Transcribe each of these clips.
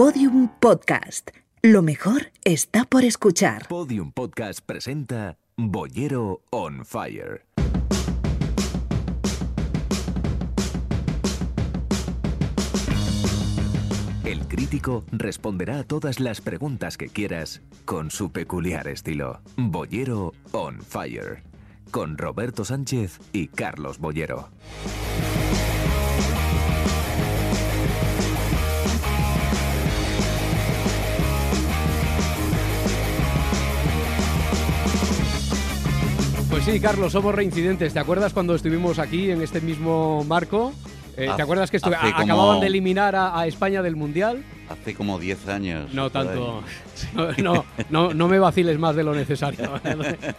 Podium Podcast. Lo mejor está por escuchar. Podium Podcast presenta Bollero on Fire. El crítico responderá a todas las preguntas que quieras con su peculiar estilo. Bollero on Fire. Con Roberto Sánchez y Carlos Bollero. Pues sí, Carlos, somos reincidentes. ¿Te acuerdas cuando estuvimos aquí en este mismo marco? Eh, ¿Te acuerdas que estu- hace a- como- acababan de eliminar a, a España del Mundial? Hace como 10 años. No tanto. No, no, no, me vaciles más de lo necesario.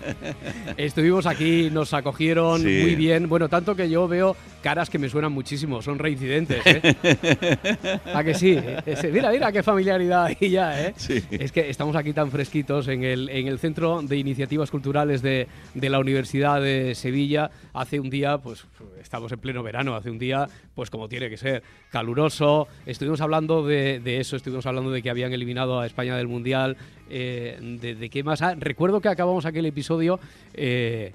Estuvimos aquí, nos acogieron Sí. muy bien. Bueno, tanto que yo veo caras que me suenan muchísimo. Son reincidentes, ¿eh? ¿A que sí? Mira, mira qué familiaridad ahí ya, ¿eh? Sí. Es que estamos aquí tan fresquitos en el, en el Centro de Iniciativas Culturales de, de la Universidad de Sevilla. Hace un día, pues estamos en pleno verano, hace un día, pues como tiene que ser, caluroso. Estuvimos hablando de, de eso, estuvimos hablando de que habían eliminado a España del Mundial, eh, de, de qué más. Ah, recuerdo que acabamos aquel episodio. eh,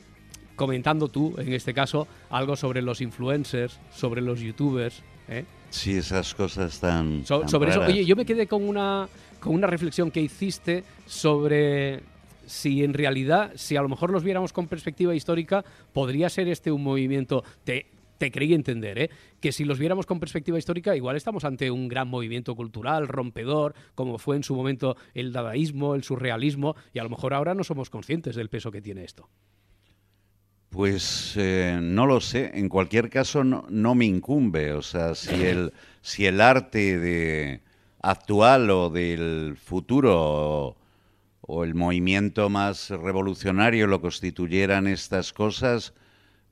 comentando tú, en este caso, algo sobre los influencers, sobre los youtubers, ¿eh? Sí, esas cosas tan. So- tan sobre eso, oye, yo me quedé con una, con una reflexión que hiciste sobre si en realidad, si a lo mejor los viéramos con perspectiva histórica, podría ser este un movimiento. Te, te creí entender, ¿eh? que si los viéramos con perspectiva histórica, igual estamos ante un gran movimiento cultural, rompedor, como fue en su momento el dadaísmo, el surrealismo, y a lo mejor ahora no somos conscientes del peso que tiene esto. Pues eh, no lo sé. En cualquier caso, no, no me incumbe. O sea, si el, si el arte de actual o del futuro o, o el movimiento más revolucionario lo constituyeran estas cosas,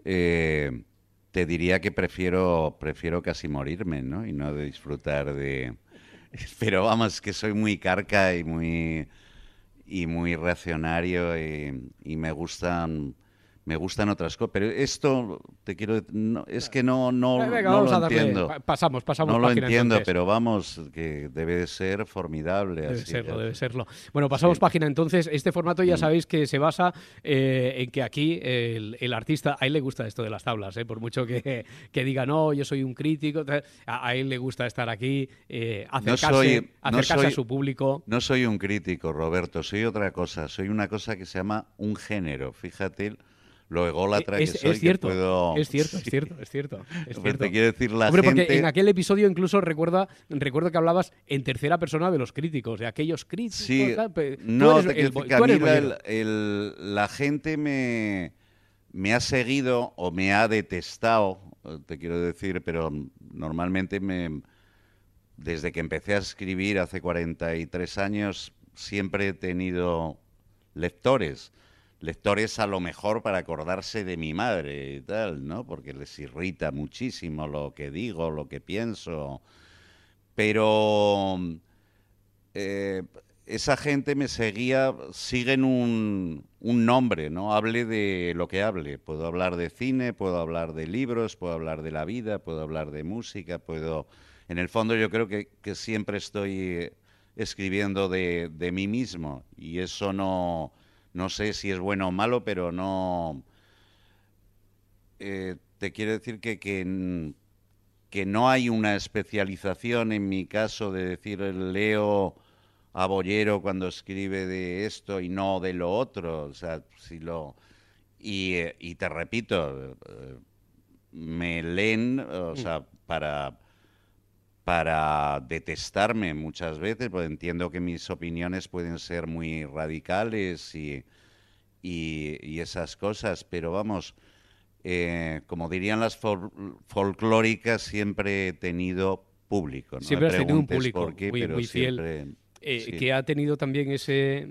eh, te diría que prefiero, prefiero casi morirme, ¿no? Y no de disfrutar de... Pero vamos, que soy muy carca y muy y muy reaccionario y, y me gustan me gustan otras cosas pero esto te quiero no, es que no no, venga, no vamos lo a darle- entiendo pa- pasamos, pasamos no lo entiendo entonces. pero vamos que debe de ser formidable Debe así, serlo, ya. debe serlo. Bueno, pasamos Sí. página entonces. Este formato ya Mm. sabéis que se basa eh, en que aquí el, el artista, a él le gusta esto de las tablas, eh, por mucho que, que diga, no, yo soy un crítico, a, a él le gusta estar aquí, eh, acercarse, soy- acercarse soy- a su público. no soy un crítico Roberto soy otra cosa soy una cosa que se llama un género fíjate lo ególatra es, que soy es cierto, que puedo es cierto, es cierto, es cierto. Es cierto. te quiero decir la Hombre, gente porque en aquel episodio incluso recuerda, recuerdo que hablabas en tercera persona de los críticos, de aquellos críticos. Sí, tal, no, eres te quiero el decir que a mí la, el- gente me, me ha seguido o me ha detestado, te quiero decir, pero normalmente me, desde que empecé a escribir hace 43 años, siempre he tenido lectores. Lectores a lo mejor para acordarse de mi madre y tal, ¿no? Porque les irrita muchísimo lo que digo, lo que pienso. Pero eh, esa gente me seguía, siguen un, un nombre, ¿no? Hable de lo que hable. Puedo hablar de cine, puedo hablar de libros, puedo hablar de la vida, puedo hablar de música, puedo... En el fondo yo creo que, siempre estoy eh, escribiendo de, de mí mismo y eso no, no sé si es bueno o malo, pero no... eh, te quiero decir que, que, que no hay una especialización en mi caso de decir leo a Bollero cuando escribe de esto y no de lo otro. O sea, si lo. Y, eh, y te repito, eh, me leen, o sea, para, para detestarme muchas veces, porque entiendo que mis opiniones pueden ser muy radicales y, y, y esas cosas, pero vamos, eh, como dirían las fol- folclóricas, siempre he tenido público. ¿no? Siempre has tenido un público qué, muy- pero muy fiel. siempre- eh, sí. que ha tenido también ese,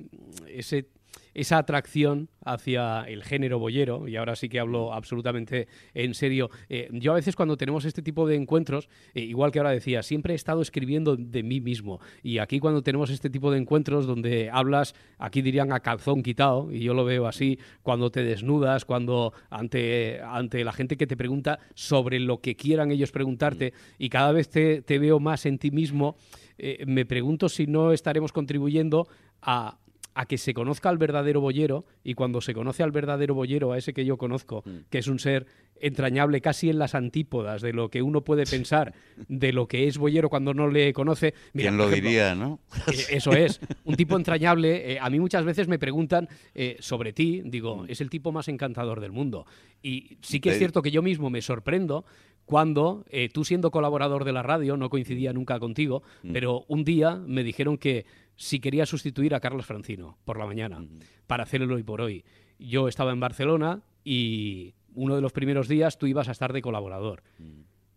ese esa atracción hacia el género boyero, y ahora sí que hablo absolutamente en serio. Eh, yo a veces cuando tenemos este tipo de encuentros, eh, igual que ahora decía, siempre he estado escribiendo de mí mismo. Y aquí cuando tenemos este tipo de encuentros donde hablas, aquí dirían a calzón quitado, y yo lo veo así, cuando te desnudas, cuando ante, ante la gente que te pregunta sobre lo que quieran ellos preguntarte, y cada vez te, veo más en ti mismo, eh, me pregunto si no estaremos contribuyendo a a que se conozca al verdadero boyero y cuando se conoce al verdadero boyero, a ese que yo conozco, mm. que es un ser entrañable casi en las antípodas de lo que uno puede pensar de lo que es boyero cuando no le conoce. ¿Quién lo diría, no? Eh, eso es, un tipo entrañable. Eh, a mí muchas veces me preguntan eh, sobre ti, digo, mm. es el tipo más encantador del mundo. Y sí que es cierto que yo mismo me sorprendo cuando tú siendo colaborador de la radio, no coincidía nunca contigo, mm. pero un día me dijeron que si quería sustituir a Carlos Francino por la mañana para hacerlo hoy por hoy. Yo estaba en Barcelona y uno de los primeros días tú ibas a estar de colaborador.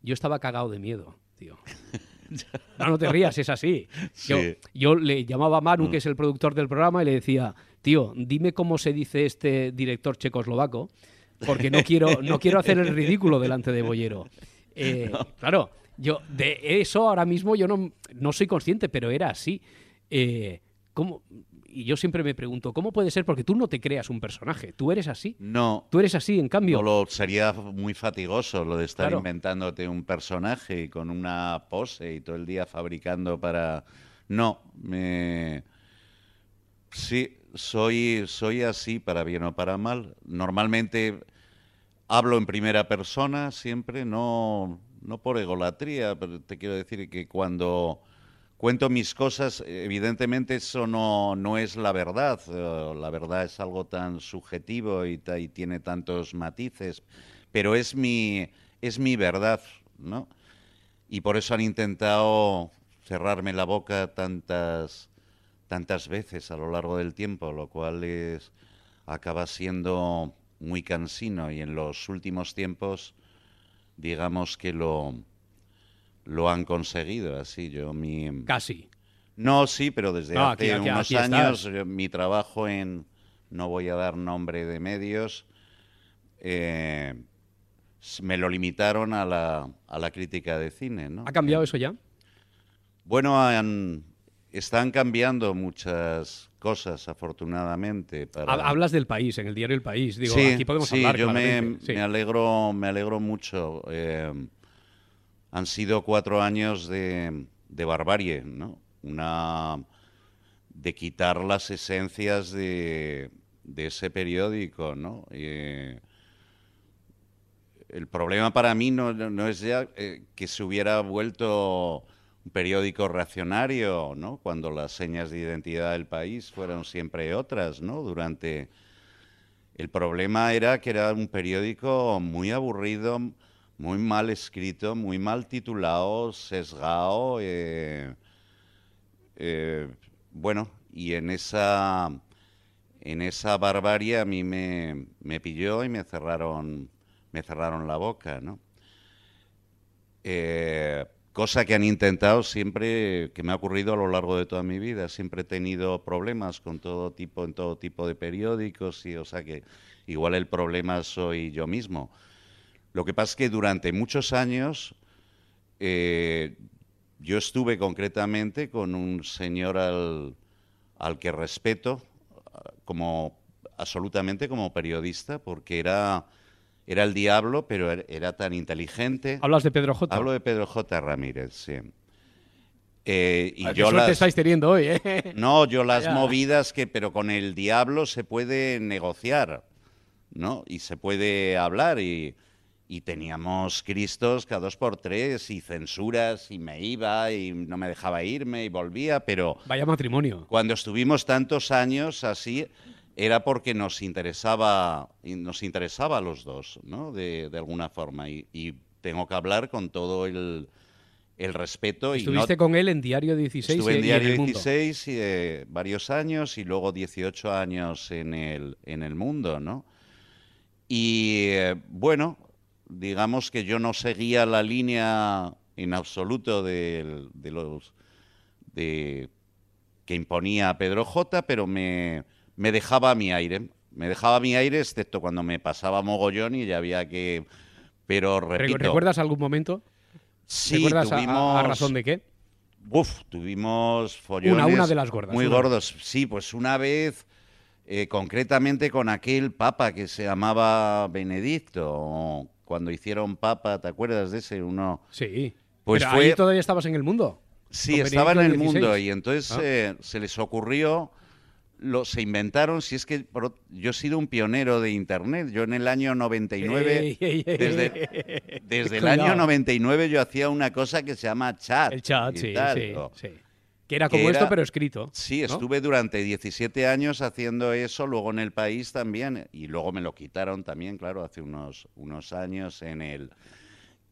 Yo estaba cagado de miedo, tío. No, no te rías, es así. Yo, le llamaba a Manu, mm. que es el productor del programa, y le decía, tío, dime cómo se dice este director checoslovaco, porque no quiero, no quiero hacer el ridículo delante de Boyero. Eh, claro, yo de eso ahora mismo yo no, no soy consciente, pero era así. Eh, ¿cómo? Y yo siempre me pregunto, ¿cómo puede ser? Porque tú no te creas un personaje, tú eres así. No. Tú eres así, en cambio. lo, sería muy fatigoso lo de estar inventándote un personaje y con una pose y todo el día fabricando para. No, me. Sí, soy, soy así para bien o para mal. Normalmente hablo en primera persona siempre, no, no por egolatría, pero te quiero decir que cuando cuento mis cosas, evidentemente eso no, no es la verdad, la verdad es algo tan subjetivo y, y, tiene tantos matices, pero es mi, es mi verdad, ¿no? Y por eso han intentado cerrarme la boca tantas, tantas veces a lo largo del tiempo, lo cual es, acaba siendo muy cansino y en los últimos tiempos, digamos que lo lo han conseguido. Así, yo mi. Casi. No, sí, pero desde hace unos años mi trabajo en. No voy a dar nombre de medios. Eh, me lo limitaron a la, a la crítica de cine. ¿no? ¿Ha cambiado eso ya? Bueno, están cambiando muchas cosas, afortunadamente. Hablas del país, en el diario El País. Digo, sí, aquí podemos sí, hablar. Yo me, me, alegro, me alegro mucho. Eh, han sido cuatro años de, barbarie, ¿no? Una, de quitar las esencias de, ese periódico, ¿no? el problema para mí no, es ya eh, que se hubiera vuelto un periódico reaccionario, ¿no? Cuando las señas de identidad del país fueron siempre otras, ¿no? Durante... El problema era que era un periódico muy aburrido, muy mal escrito, muy mal titulado, sesgado. Eh, eh, bueno, y en esa, en esa barbarie a mí me, me, pilló y me cerraron, me cerraron la boca, ¿no? Eh, cosa que han intentado siempre, que me ha ocurrido a lo largo de toda mi vida. Siempre he tenido problemas con todo tipo, en todo tipo de periódicos, y o sea que igual el problema soy yo mismo. Lo que pasa es que durante muchos años eh, yo estuve concretamente con un señor al, que respeto como absolutamente como periodista porque era era el diablo, pero er, era tan inteligente. ¿Hablas de Pedro J? Hablo de Pedro J. Ramírez, sí. Eh, y yo las, estáis teniendo hoy, ¿eh? No, yo las movidas que, pero con el diablo se puede negociar, ¿no? Y se puede hablar y y teníamos Cristos cada dos por tres y censuras y me iba y no me dejaba irme y volvía, pero... Vaya matrimonio. Cuando estuvimos tantos años así era porque nos interesaba, nos interesaba a los dos, ¿no? De, alguna forma y, tengo que hablar con todo el, el respeto. ¿Estuviste y con él en Diario 16? Estuve en Diario 16 y, eh, varios años y luego 18 años en el, en el mundo, ¿no? Y eh, bueno, digamos que yo no seguía la línea en absoluto de, los de, que imponía Pedro J, pero me, me dejaba mi aire. Me dejaba mi aire, excepto cuando me pasaba mogollón y ya había que... Pero repito... ¿Recuerdas algún momento? Sí, ¿Recuerdas a, razón de qué? Uf, tuvimos follones una, de las gordas, muy gordos. Sí, pues una vez, eh, concretamente con aquel papa que se llamaba Benedicto, cuando hicieron Papa, ¿te acuerdas de ese? Uno. Sí. Pues Pero ahí todavía estabas en el mundo. Sí, estaba en el mundo y entonces ah. eh, se les ocurrió, lo, se inventaron, si es que yo he sido un pionero de Internet, yo en el año 99, desde, desde el año 99 yo hacía una cosa que se llama chat. El chat, sí, sí, Que era como esto, pero escrito. Sí, estuve durante 17 años haciendo eso, luego en el país también, y luego me lo quitaron también, claro, hace unos, unos años en el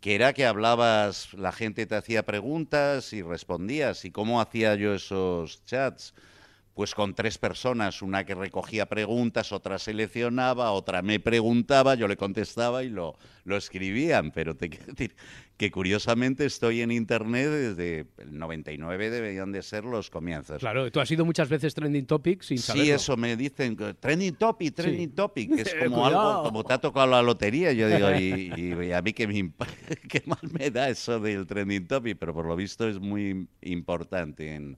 que era que hablabas, la gente te hacía preguntas y respondías. ¿Y cómo hacía yo esos chats? Pues con tres personas, una que recogía preguntas, otra seleccionaba, otra me preguntaba, yo le contestaba y lo, lo escribían. Pero te quiero decir que curiosamente estoy en Internet desde el 99, deberían de ser los comienzos. Claro, tú has sido muchas veces trending topic sin saberlo. Sí, eso me dicen, trending topic, trending topic, que es como algo, como te ha tocado la lotería. Yo digo, y, a mí que me, qué mal me da eso del trending topic, pero por lo visto es muy importante.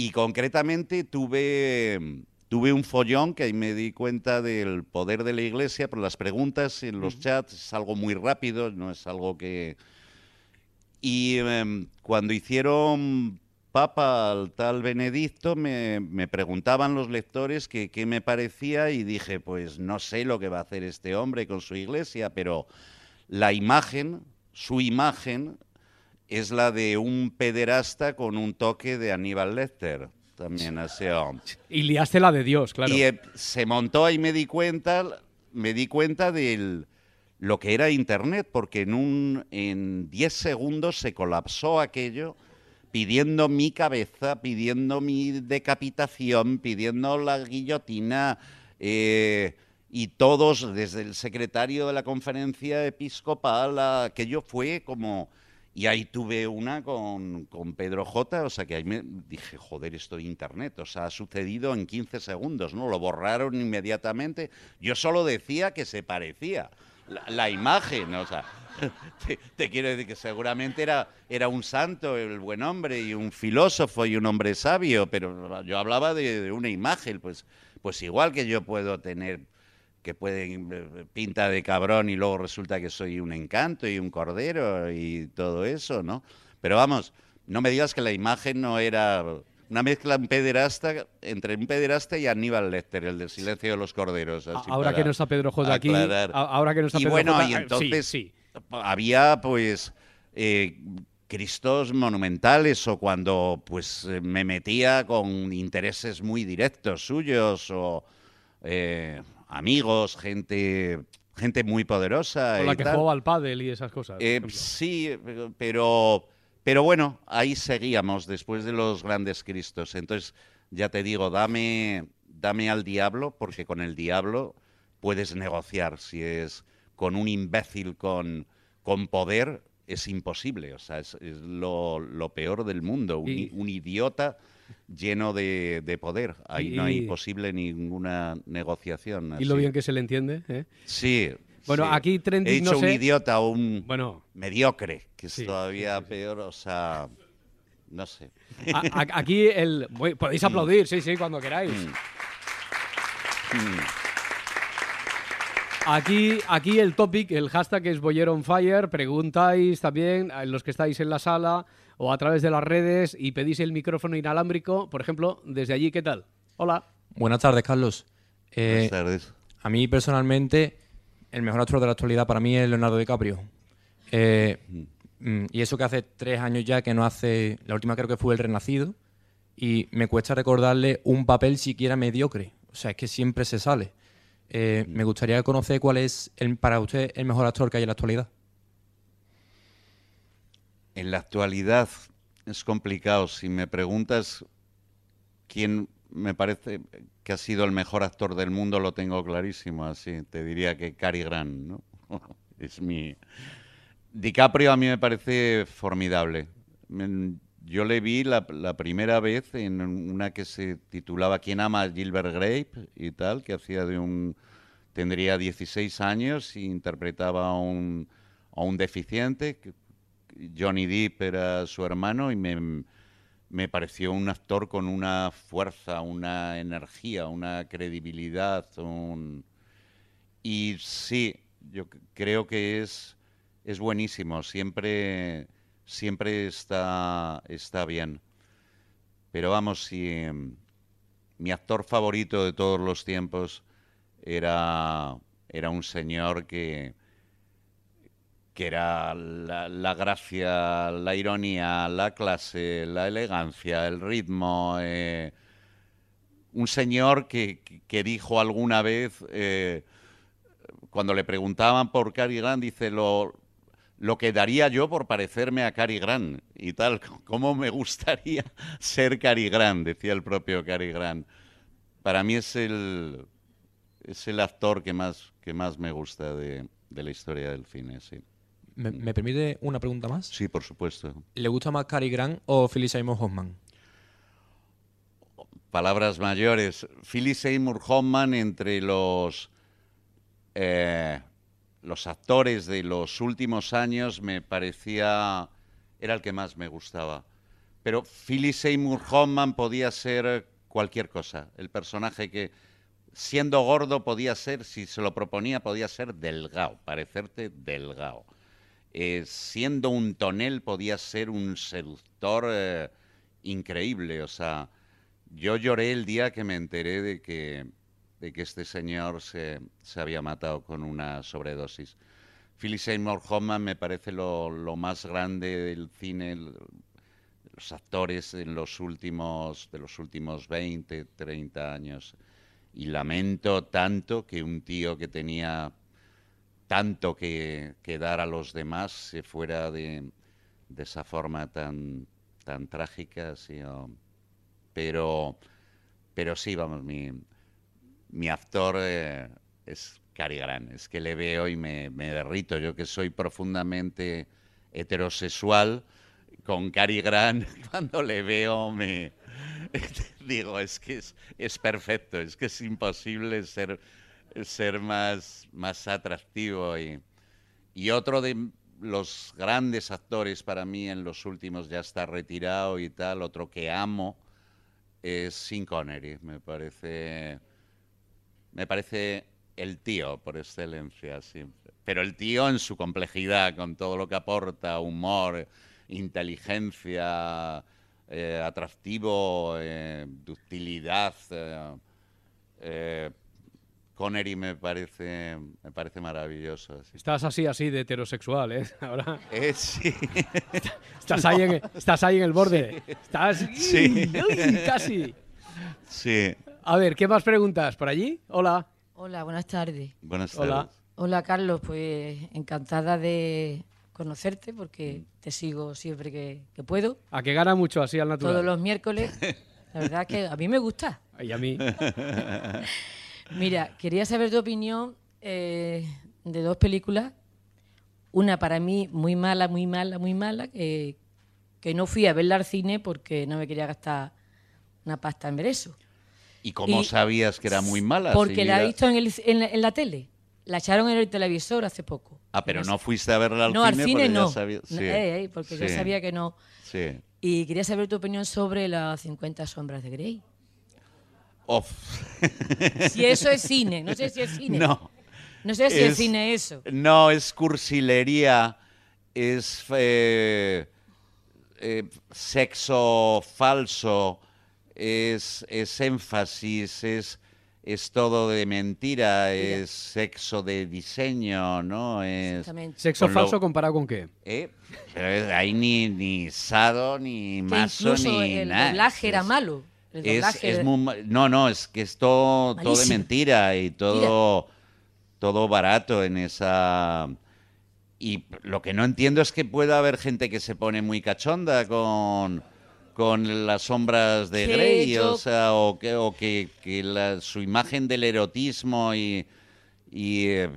Y concretamente tuve tuve un follón que ahí me di cuenta del poder de la iglesia, pero las preguntas en los chats es algo muy rápido, no es algo que... Y em, cuando hicieron Papa al tal Benedicto, me, preguntaban los lectores qué me parecía y dije, pues no sé lo que va a hacer este hombre con su iglesia, pero la imagen, su imagen, es la de un pederasta con un toque de Aníbal Lecter también hombre. Y liaste la de Dios, claro. Y eh, se montó y me di cuenta, me di cuenta de lo que era Internet, porque en un en 10 segundos se colapsó aquello pidiendo mi cabeza, pidiendo mi decapitación, pidiendo la guillotina, eh, y todos, desde el secretario de la conferencia episcopal, aquello fue como y ahí tuve una con, Pedro J, o sea que ahí me dije, joder, esto de Internet, o sea, ha sucedido en 15 segundos, ¿no? Lo borraron inmediatamente. Yo solo decía que se parecía. La, imagen, o sea, te, quiero decir que seguramente era, era un santo, el buen hombre, y un filósofo y un hombre sabio, pero yo hablaba de, de una imagen, pues, pues igual que yo puedo tener que pueden eh, pinta de cabrón y luego resulta que soy un encanto y un cordero y todo eso, ¿no? Pero vamos, no me digas que la imagen no era una mezcla un pederasta, entre un pederasta y Aníbal Lecter, el del silencio de los corderos. ahora que no está Pedro J aquí, ahora que no está y bueno, y entonces sí, había pues eh, cristos monumentales o cuando pues eh, me metía con intereses muy directos suyos o amigos, gente gente muy poderosa. Con la que jugaba al pádel y esas cosas. Eh, sí, pero, pero bueno, ahí seguíamos después de los grandes Cristos. Entonces, ya te digo, dame, dame al diablo, porque con el diablo puedes negociar. Si es con un imbécil con, con poder, es imposible. O sea, es, lo, peor del mundo. un idiota lleno de, poder. Ahí no hay posible ninguna negociación. ¿Y lo bien que se le entiende? ¿eh? Sí. Bueno, aquí trending, He hecho un idiota, un bueno, mediocre, que es todavía peor, o sea, no sé. aquí el... Podéis aplaudir, sí, sí, cuando queráis. Mm. Mm. Aquí, aquí el topic, el hashtag es Boyer on Fire. Preguntáis también a los que estáis en la sala o a través de las redes y pedís el micrófono inalámbrico, por ejemplo, desde allí, ¿qué tal? Hola. Buenas tardes, Carlos. Eh, Buenas tardes. A mí personalmente, el mejor actor de la actualidad para mí es Leonardo DiCaprio. Eh, mm, y eso que hace tres años ya que no hace, la última creo que fue El Renacido, y me cuesta recordarle un papel siquiera mediocre. O sea, es que siempre se sale. Eh, me gustaría conocer cuál es para usted el mejor actor que hay en la actualidad. En la actualidad es complicado. Si me preguntas quién me parece que ha sido el mejor actor del mundo, lo tengo clarísimo. Así te diría que Cary Grant, ¿no? es mi. DiCaprio a mí me parece formidable. Yo le vi la, primera vez en una que se titulaba ¿Quién ama a Gilbert Grape? que hacía de tendría 16 años y interpretaba a un deficiente, Johnny Depp era su hermano y me, pareció un actor con una fuerza, una energía, una credibilidad. Y sí, yo creo que es, es buenísimo. Siempre, siempre está, está bien. Pero vamos, si em, mi actor favorito de todos los tiempos era, era un señor que, que era la, gracia, la ironía, la clase, la elegancia, el ritmo. eh, un señor que, que- que dijo alguna vez, eh, cuando le preguntaban por Cary Grant, dice, lo, lo que daría yo por parecerme a Cary Grant y tal, cómo me gustaría ser Cary Grant, decía el propio Cary Grant. Para mí es el, es el actor que más, que más me gusta de, de la historia del cine, sí. ¿Me, me permite una pregunta más? Sí, por supuesto. ¿Le gusta más Cary Grant o Philip Seymour Hoffman? palabras mayores. Philip Seymour Hoffman entre los eh, los actores de los últimos años me parecía era el que más me gustaba. Pero Philip Seymour Hoffman podía ser cualquier cosa. El personaje que siendo gordo podía ser, si se lo proponía, podía ser delgado, parecerte delgado. Eh, siendo un tonel podía ser un seductor eh, increíble. O sea, yo lloré el día que me enteré de que, de que este señor se, se había matado con una sobredosis. Philip Seymour Hoffman me parece lo, lo más grande del cine, el- los actores en los últimos, de los últimos 20, 30 años. Y lamento tanto que un tío que tenía tanto que, dar a los demás se fuera de, esa forma tan, tan trágica. pero, pero sí, vamos, mi, mi actor eh, es Cary Grant. Es que le veo y me, me derrito. Yo que soy profundamente heterosexual, con Cary Grant, cuando le veo me digo, es que es, es perfecto, es que es imposible ser, ser más, más atractivo. Y, y otro de los grandes actores para mí en los últimos ya está retirado y tal, otro que amo es Sean Connery. Me parece, me parece el tío por excelencia. Pero el tío en su complejidad, con todo lo que aporta, humor, inteligencia, eh, atractivo, eh, ductilidad. eh, Connery me parece, me parece maravilloso. sí. Estás así, así de heterosexual, ¿eh? Ahora Eh, sí. estás, ahí, en, estás ahí en el borde. Estás Sí. uy, casi. sí. A ver, ¿qué más preguntas? ¿Por allí? Hola. Hola, buenas tardes. Buenas Hola. tardes. Hola, Carlos. Pues encantada de conocerte porque te sigo siempre que, que puedo. A que gana mucho así al natural. Todos los miércoles. La verdad que a mí me gusta. Y a mí. Mira, quería saber tu opinión eh, de dos películas. Una para mí muy mala, muy mala, muy mala, que, que no fui a verla al cine porque no me quería gastar una pasta en ver eso. ¿Y cómo Y- sabías que era muy mala? Porque Si la he visto en, el- en la, en la tele. La echaron en el televisor hace poco. Ah, pero no fuiste a verla al no, cine al cine no. sabías- No, sí. eh, eh, porque yo Sí. sabía que no. Sí. Y quería saber tu opinión sobre las 50 sombras de Grey. Of. Si eso es cine, no sé si es cine. No. No sé si es, Es- cine eso. No, es cursilería, es eh, eh, sexo falso, es, es énfasis, es, es todo de mentira, es sexo de diseño, ¿no? Es, Exactamente. ¿Sexo Con lo- falso comparado con qué? ¿eh? Pero es- Hay ni, ni sado, ni incluso ni el nada. doblaje era Es- malo. El es, es muy no, no, es que es todo, todo de mentira y todo, todo barato en esa... Y lo que no entiendo es que pueda haber gente que se pone muy cachonda con, con las sombras de Grey, yo- o sea, o que, o que, que la- su imagen del erotismo y, y, eh,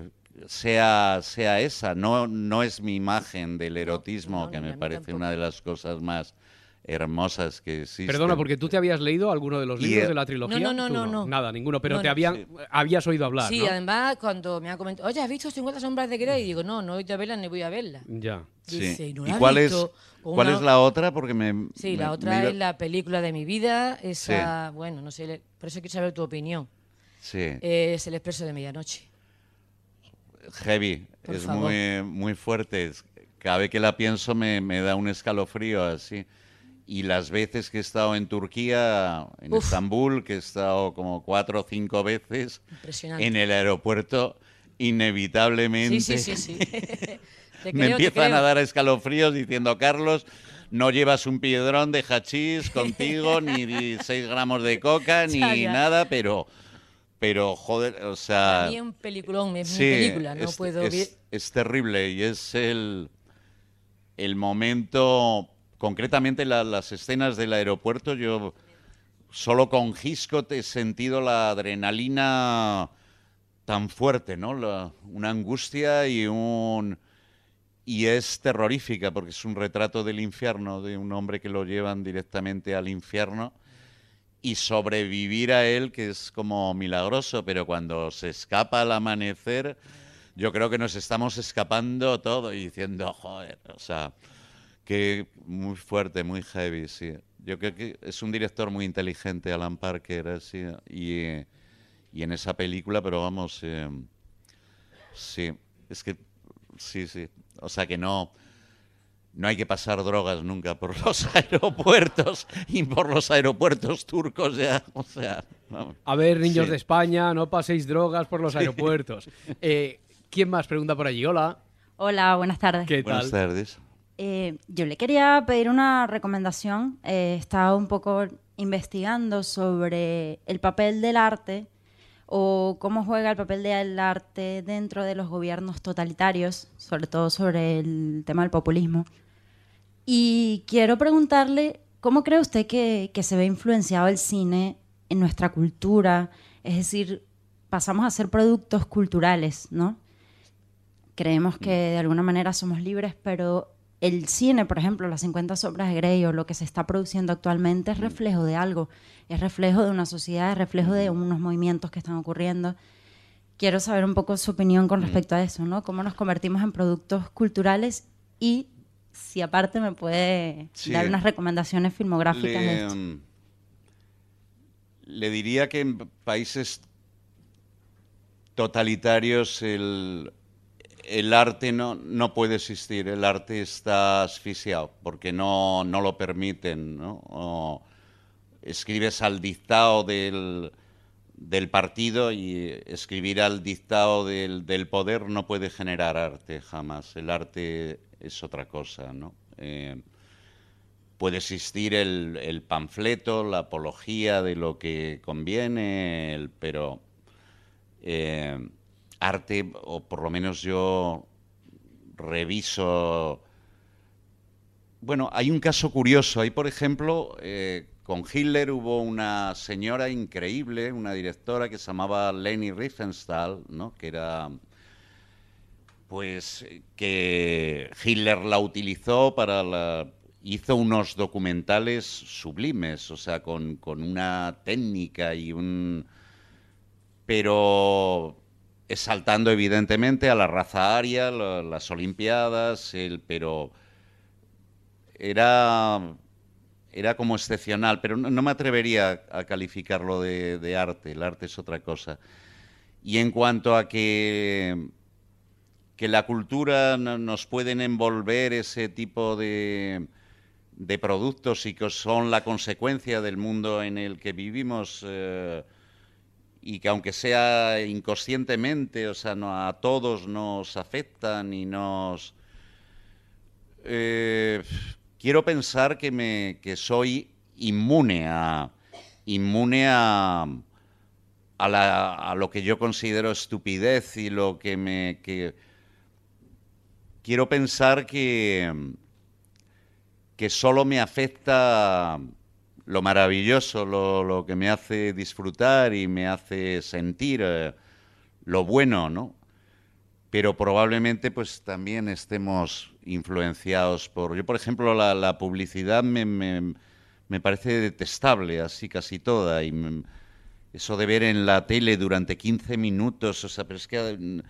sea, sea esa. No, no es mi imagen del erotismo, no, que me parece tampoco. una de las cosas más hermosas que existen. Perdona, porque tú te habías leído alguno de los Y, libros eh, de la trilogía. No, no, Tú no, no. Nada, ninguno, pero No, te no. habían, habías oído hablar, Sí, ¿no? además cuando me han comentado, oye, ¿has visto 50 sombras de Grey? Y digo, no, no he ido a verla ni voy a verla. Ya. Sí. Dice, ¿y no ¿Y cuál es, cuál una- es la otra? Porque me. Sí, me- la me otra iba- es la película de mi vida, esa, bueno, no sé, por eso quiero saber tu opinión. Sí, Es El Expreso de Medianoche. heavy. por es favor. muy, muy fuerte. Cada vez que la pienso me, me da un escalofrío así. Y las veces que he estado en Turquía, en Uf. Estambul, que he estado como cuatro o cinco veces, en el aeropuerto, inevitablemente Sí, sí, sí, sí. Te me empiezan a dar escalofríos diciendo, Carlos, no llevas un piedrón de hachís contigo, ni 6 gramos de coca, ni Ya, ya. nada, pero, pero joder, o sea... Para mí es un peliculón, es mi película, no es, puedo es- ver. es terrible y es el, el momento, concretamente la- las escenas del aeropuerto, yo solo con Hitchcock he sentido la adrenalina tan fuerte, ¿no? Una angustia y un... Y es terrorífica porque es un retrato del infierno, de un hombre que lo llevan directamente al infierno y sobrevivir a él, que es como milagroso, pero cuando se escapa al amanecer, yo creo que nos estamos escapando todo y diciendo, joder, o sea, que muy fuerte, muy heavy, sí. Yo creo que es un director muy inteligente, Alan Parker, así, y, eh, y en esa película, pero vamos, eh, sí, es que, sí, sí, o sea que no, no hay que pasar drogas nunca por los aeropuertos y por los aeropuertos turcos ya, o sea, vamos. A ver, niños Sí. de España, no paséis drogas por los aeropuertos. Eh, ¿Quién más pregunta por allí? Hola, Hola, buenas tardes. ¿qué Buenas tal? tardes. Eh, yo le quería pedir una recomendación. Eh, estaba un poco investigando sobre el papel del arte o cómo juega el papel del arte dentro de los gobiernos totalitarios, sobre todo sobre el tema del populismo. Y quiero preguntarle, ¿cómo cree usted que, que se ve influenciado el cine en nuestra cultura? Es decir, pasamos a ser productos culturales, ¿no? Creemos que de alguna manera somos libres, pero el cine, por ejemplo, las 50 sombras de Grey o lo que se está produciendo actualmente es reflejo de algo, es reflejo de una sociedad, es reflejo de unos movimientos que están ocurriendo. Quiero saber un poco su opinión con respecto a eso, ¿no? Cómo nos convertimos en productos culturales y si aparte me puede Sí. dar unas recomendaciones filmográficas de Le, esto. mm, le diría que en países totalitarios el, el arte no, no puede existir, el arte está asfixiado porque no, no lo permiten. ¿no? Escribes al dictado del, del partido y escribir al dictado del, del poder no puede generar arte jamás. El arte es otra cosa, ¿no? Eh, puede existir el, el panfleto, la apología de lo que conviene, pero eh, arte, o por lo menos yo reviso... Bueno, hay un caso curioso. Hay, por ejemplo, eh, con Hitler hubo una señora increíble, una directora que se llamaba Leni Riefenstahl, ¿no? que era pues que Hitler la utilizó para la hizo unos documentales sublimes, o sea, con, con una técnica y un pero exaltando evidentemente a la raza aria, la- las olimpiadas, pero era era como excepcional, pero no, me atrevería a calificarlo de, arte, el arte es otra cosa. Y en cuanto a que que la cultura no- nos pueden envolver ese tipo de, de productos y que son la consecuencia del mundo en el que vivimos eh, y que aunque sea inconscientemente, o sea, no, a todos nos afectan y nos... eh, quiero pensar que, me, que soy inmune a, inmune a, a, lo que yo considero estupidez y lo que me... Quiero pensar que, que solo me afecta lo maravilloso, lo, lo que me hace disfrutar y me hace sentir eh, lo bueno, ¿no? Pero probablemente pues también estemos influenciados por... Yo, por ejemplo, la, publicidad me, me- parece detestable, así casi toda. Y eso de ver en la tele durante 15 minutos, o sea, pero es que...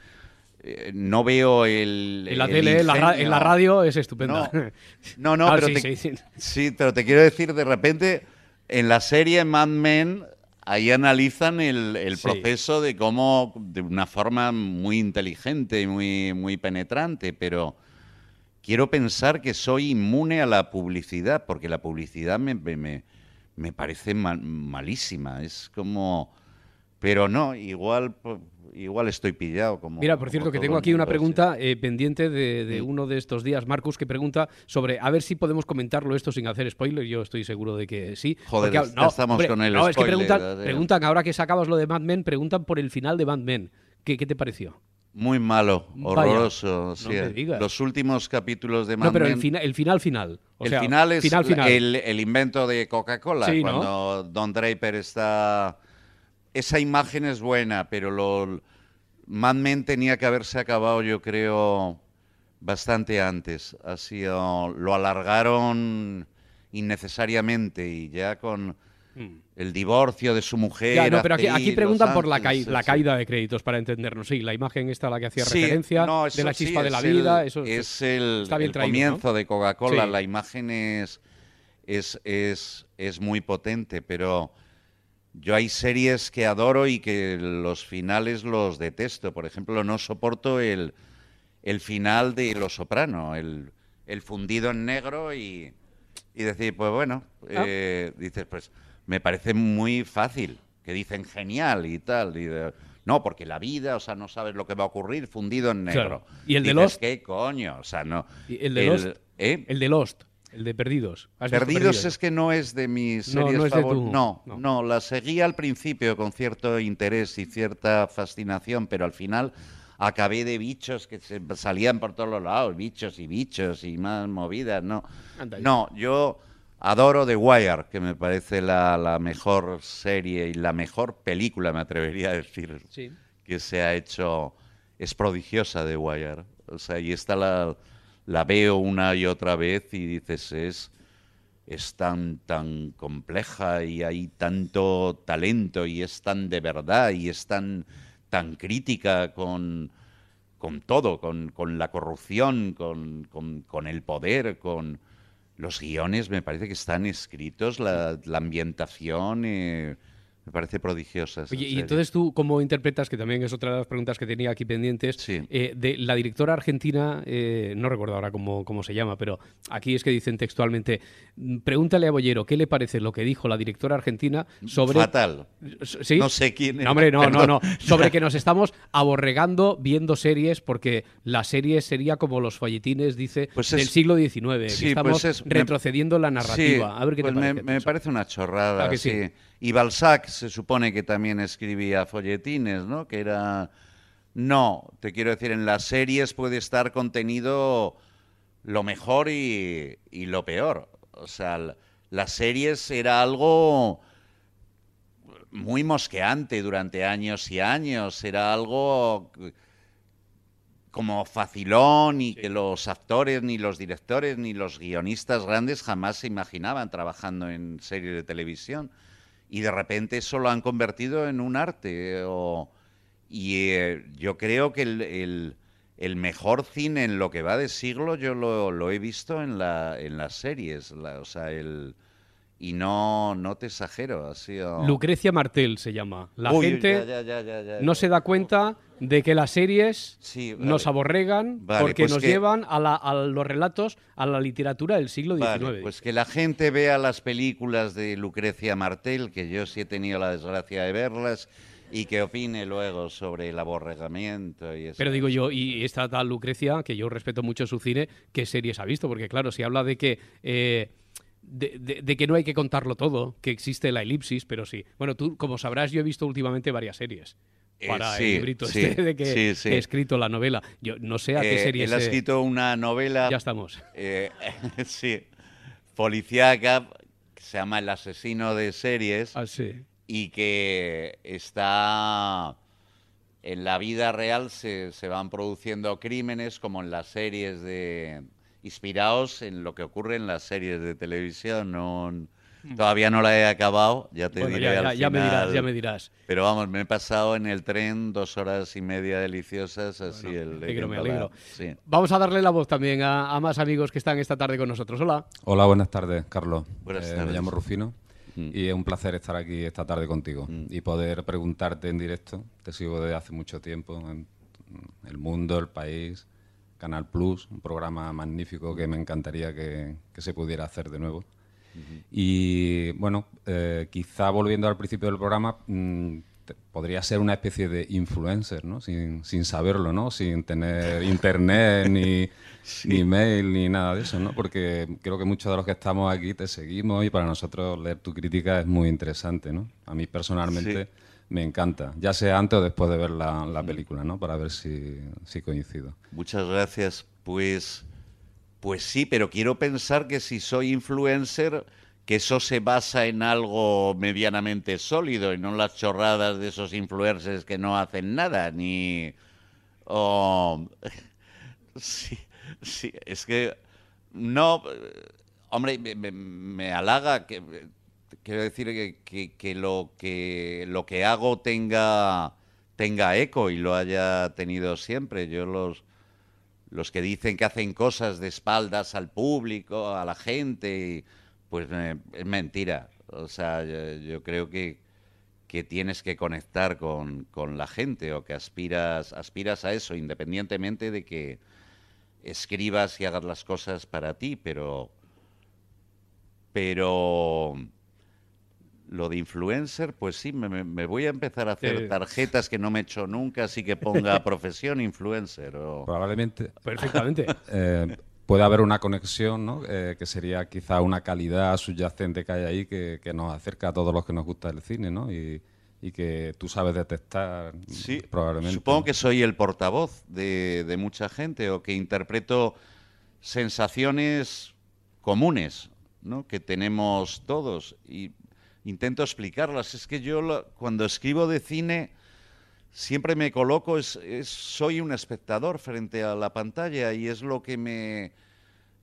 eh, no veo el. En la el tele, en la, en la radio es estupenda. No, no, no, Ah, pero sí, te, sí, sí. sí, pero te quiero decir, de repente, en la serie Mad Men, ahí analizan el, el proceso de cómo, de una forma muy inteligente y muy, muy penetrante, pero quiero pensar que soy inmune a la publicidad, porque la publicidad me, me- me- parece mal- malísima. Es como... Pero no, igual, igual estoy pillado. Como, Mira, por como cierto, que tengo el aquí una pregunta eh, pendiente de, de Sí. uno de estos días, Marcus, que pregunta sobre a ver si podemos comentarlo esto sin hacer spoiler. Yo estoy seguro de que sí. Joder, Porque, ya estamos con el no, es que preguntan, preguntan, ahora que sacabas lo de Mad Men, preguntan por el final de Mad Men. ¿Qué, qué te pareció? Muy malo, Vaya, horroroso. sí. Los últimos capítulos de Mad no, pero el, Men- fina- el final final. O el sea, final es final, final. El, el invento de Coca-Cola, Sí, ¿no? cuando Don Draper está... Esa imagen es buena, pero lo... Mad Men tenía que haberse acabado, yo creo, bastante antes. Ha sido... Lo alargaron innecesariamente y ya con el divorcio de su mujer... Ya, no, pero aquí, preguntan por la, la caída de créditos para entendernos. Sí, la imagen esta a la que hacía Sí, referencia no, de la sí, chispa de la el- vida. Eso es el, está bien el traído, comienzo ¿no? de Coca-Cola. Sí. La imagen es, es, es, es muy potente, pero yo hay series que adoro y que los finales los detesto. Por ejemplo, no soporto el, el final de Los Soprano, el, el fundido en negro y, y decir, pues bueno, Ah. eh, dices, pues me parece muy fácil, que dicen genial y tal. Y de- no, porque la vida, o sea, no sabes lo que va a ocurrir fundido en negro. Claro. ¿Y el de Dices, Lost? ¿Qué coño? O sea, no. Y el de Lost, ¿eh? el de Lost, el de Perdidos. ¿Has visto Perdidos es que no es de mis No, series no es de favor- tu- No, no. no, la seguí al principio con cierto interés y cierta fascinación, pero al final acabé de bichos que se salían por todos los lados, bichos y bichos y más movidas, no. No, yo adoro The Wire, que me parece la, la mejor serie y la mejor película, me atrevería a decir, Sí. que se ha hecho. Es prodigiosa The Wire. O sea, y esta la, la veo una y otra vez y dices, es, es tan, tan compleja y hay tanto talento y es tan de verdad y es tan, tan crítica con, con todo, con, con la corrupción, con, con- con el poder, con los guiones, me parece que están escritos, la, la ambientación, eh, me parece prodigiosa. Oye, y entonces tú, ¿cómo interpretas, que también es otra de las preguntas que tenía aquí pendientes, Sí. eh, de la directora argentina, eh, no recuerdo ahora cómo, cómo se llama, pero aquí es que dicen textualmente, mm, pregúntale a Bollero qué le parece lo que dijo la directora argentina sobre... Fatal. ¿Sí? No sé quién No, hombre, no, no, perdón. no. Sobre que nos estamos aborregando viendo series porque la serie sería como los folletines, dice, Pues del es- siglo XIX. que Sí, estamos pues es- retrocediendo la narrativa. Sí, a ver qué pues te me- parece. Me, eso. parece una chorrada, que sí. Y Balzac se supone que también escribía folletines, ¿no? Que era... No, te quiero decir, en las series puede estar contenido lo mejor y, y lo peor. O sea, las series era algo muy mosqueante durante años y años. Era algo como facilón y que los actores, ni los directores, ni los guionistas grandes jamás se imaginaban trabajando en series de televisión. Y de repente eso lo han convertido en un arte. eh, y eh, yo creo que el, mejor cine en lo que va de siglo yo lo, he visto en, la, en las series. o sea, el, y no, no te exagero. Ha sido... Lucrecia Martel se llama. La Uy, gente ya, ya, ya, ya, ya. no se da cuenta de que las series Sí, vale. nos aborregan Vale, porque pues nos que- llevan a, la- a los relatos, a la literatura del siglo XIX. Vale, pues que la gente vea las películas de Lucrecia Martel, que yo sí he tenido la desgracia de verlas, y que opine luego sobre el aborregamiento y eso. Pero digo yo, y esta tal Lucrecia, que yo respeto mucho su cine, ¿qué series ha visto? Porque claro, si habla de que... eh, de, de- de que no hay que contarlo todo, que existe la elipsis, pero sí. Bueno, tú, como sabrás, yo he visto últimamente varias series Eh, para sí, el librito sí, este de que, sí, he escrito la novela. Yo no sé a qué Eh, serie él ha escrito una novela, Ya estamos. eh, sí, policíaca, que se llama El asesino de series, Ah, sí. y que está en la vida real se, se van produciendo crímenes como en las series de inspirados en lo que ocurre en las series de televisión no todavía no la he acabado ya te Hmm. Bueno, diré ya, al ya- ya me dirás, final. ya me dirás. pero vamos me he pasado en el tren dos horas y media deliciosas así Bueno, el me alegro, me alegro. sí. Vamos a darle la voz también a, a más amigos que están esta tarde con nosotros. Hola. Hola, buenas tardes, Carlos. Buenas Eh, tardes. Me llamo Rufino Mm. y es un placer estar aquí esta tarde contigo Mm. y poder preguntarte en directo. Te sigo desde hace mucho tiempo en el mundo, el país, Canal Plus, un programa magnífico que me encantaría que, que se pudiera hacer de nuevo. Y bueno, eh, quizá volviendo al principio del programa, mm, podría ser una especie de influencer, ¿no? Sin, sin saberlo, ¿no? Sin tener internet, ni, ni mail, ni nada de eso, ¿no? Porque creo que muchos de los que estamos aquí te seguimos y para nosotros leer tu crítica es muy interesante, ¿no? A mí personalmente Sí. Me encanta, ya sea antes o después de ver la, la película, ¿no? Para ver si, si coincido. Muchas gracias. Pues, pues sí, pero quiero pensar que si soy influencer, que eso se basa en algo medianamente sólido y no en las chorradas de esos influencers que no hacen nada, ni... o- sí, sí, es que no... Hombre, me, me- me halaga que... Quiero decir que, lo que lo que hago tenga tenga eco y lo haya tenido siempre. Yo los los que dicen que hacen cosas de espaldas al público, a la gente, pues eh, es mentira. O sea, yo, yo creo que, que tienes que conectar con, con la gente o que aspiras, aspiras a eso, independientemente de que escribas y hagas las cosas para ti, pero pero lo de influencer, pues sí, me, voy a empezar a hacer tarjetas que no me he hecho nunca, así que ponga profesión influencer. O... Probablemente Perfectamente. eh, puede haber una conexión, ¿no? Eh, que sería quizá una calidad subyacente que hay ahí que, que nos acerca a todos los que nos gusta el cine, ¿no? Y, y que tú sabes detectar, Sí, probablemente. Supongo que soy el portavoz de, de mucha gente o que interpreto sensaciones comunes, ¿no? Que tenemos todos y intento explicarlas. Es que yo cuando escribo de cine siempre me coloco, soy un espectador frente a la pantalla y es lo que me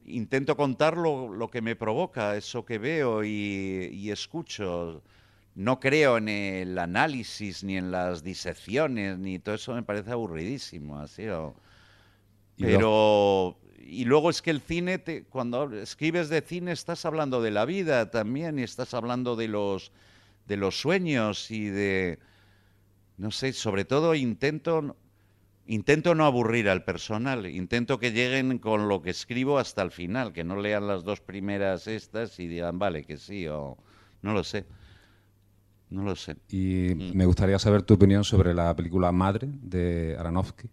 intento contar lo, lo que me provoca, eso que veo y, y escucho. No creo en el análisis ni en las disecciones ni todo eso me parece aburridísimo, así. o- Y Pero y luego es que el cine, te- cuando escribes de cine estás hablando de la vida también y estás hablando de los de los sueños y de no sé, sobre todo intento intento no aburrir al personal, intento que lleguen con lo que escribo hasta el final, que no lean las dos primeras estas y digan, vale, que sí o no lo sé. No lo sé. Y Mm. me gustaría saber tu opinión sobre la película Madre de Aronofsky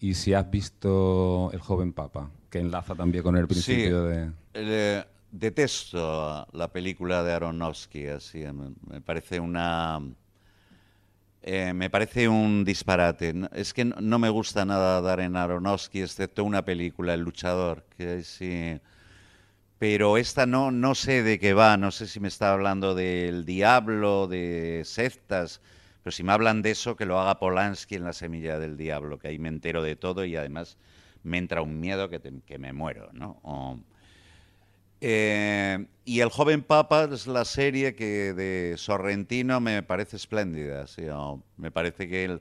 y si has visto El joven papa, que enlaza también con el principio de... Eh, detesto la película de Aronofsky, así, me, me parece una... eh, me parece un disparate. Es que no, no me gusta nada dar en Aronofsky, excepto una película, El luchador, que sí... Pero esta no, no sé de qué va, no sé si me está hablando del diablo, de sectas, pero si me hablan de eso, que lo haga Polanski en La semilla del diablo, que ahí me entero de todo y además me entra un miedo que, me muero, ¿no? Eh, y El joven papa es la serie que de Sorrentino me parece espléndida, me parece que